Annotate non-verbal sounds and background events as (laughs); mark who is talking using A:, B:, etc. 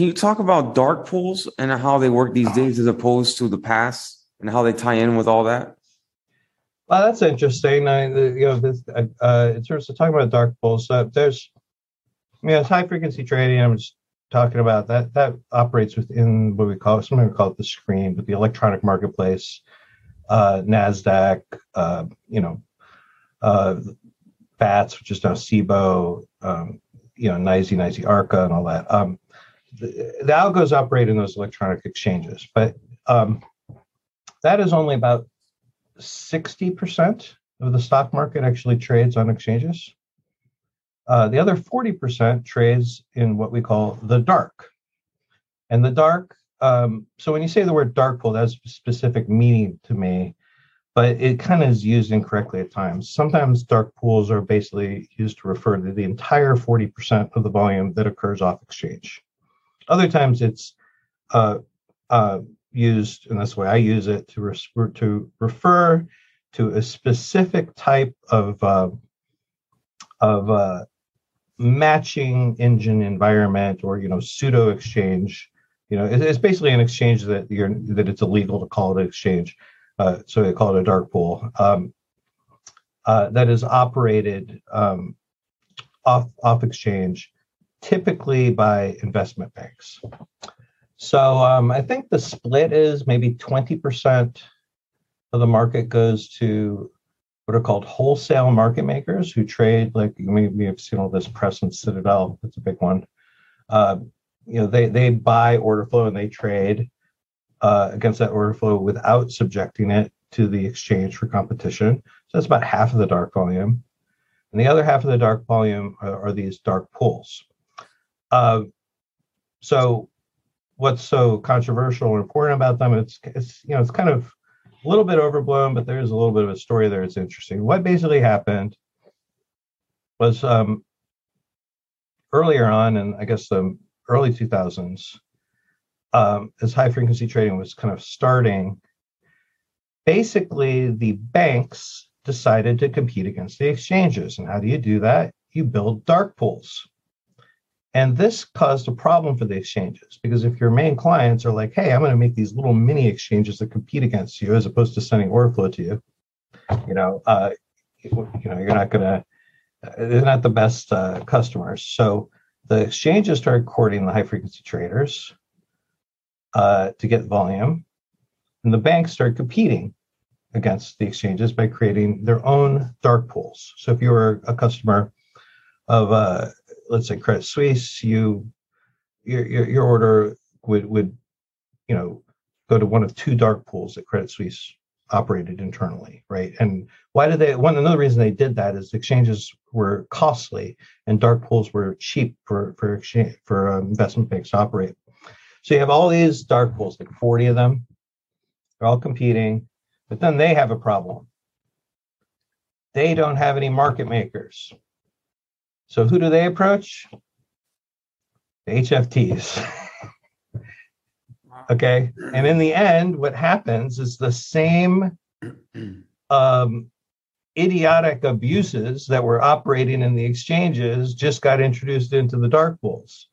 A: can you talk about dark pools and how they work these days as opposed to the past and how they tie in with all that?
B: Well, that's interesting. I, you know, this, uh, in terms of talking about dark pools, uh, there's, mean, it's high frequency trading. I'm just talking about that. That operates within what we call, something we call it the screen, but the electronic marketplace, uh, Nasdaq, uh, you know, uh, BATS, which is now Cboe, um, you know, NYSE, NYSE Arca, and all that. Um, the, the algos operate in those electronic exchanges, but um, that is only about 60% of the stock market actually trades on exchanges. Uh, the other 40% trades in what we call the dark. And the dark, um, so when you say the word dark pool, that's specific meaning to me, but it kind of is used incorrectly at times. Sometimes dark pools are basically used to refer to the entire 40% of the volume that occurs off exchange. Other times it's uh, uh, used, and that's the way I use it, to, refer to refer to a specific type of uh, of uh, matching engine environment or you know pseudo exchange. You know, it's basically an exchange that you're that it's illegal to call it an exchange, uh, so they call it a dark pool. Um, uh, that is operated um, off off exchange, typically by investment banks. So um, I think the split is maybe 20% of the market goes to what are called wholesale market makers who trade, like maybe you've seen all this press and Citadel, that's a big one. Uh, you know, they, they buy order flow and they trade uh, against that order flow without subjecting it to the exchange for competition. So that's about half of the dark volume. And the other half of the dark volume are, are these dark pools. Uh, so what's so controversial or important about them. It's, it's you know it's kind of a little bit overblown, but there's a little bit of a story there. It's interesting. What basically happened was um, earlier on, in I guess the early 2000s, um, as high frequency trading was kind of starting, basically the banks decided to compete against the exchanges. And how do you do that? You build dark pools. And this caused a problem for the exchanges because if your main clients are like, hey, I'm going to make these little mini exchanges that compete against you as opposed to sending order flow to you, you know, uh, you know, you're not going to, they're not the best uh, customers. So the exchanges started courting the high frequency traders uh, to get volume, and the banks started competing against the exchanges by creating their own dark pools. So if you were a customer of uh, let's say Credit Suisse, you your, your, your order would would you know go to one of two dark pools that Credit Suisse operated internally, right? And why did they? One another reason they did that is exchanges were costly and dark pools were cheap for for exchange for um, investment banks to operate. So you have all these dark pools, like forty of them. They're all competing, but then they have a problem. They don't have any market makers. So who do they approach? The HFTs. (laughs) okay. And in the end, what happens is the same um, idiotic abuses that were operating in the exchanges just got introduced into the dark pools.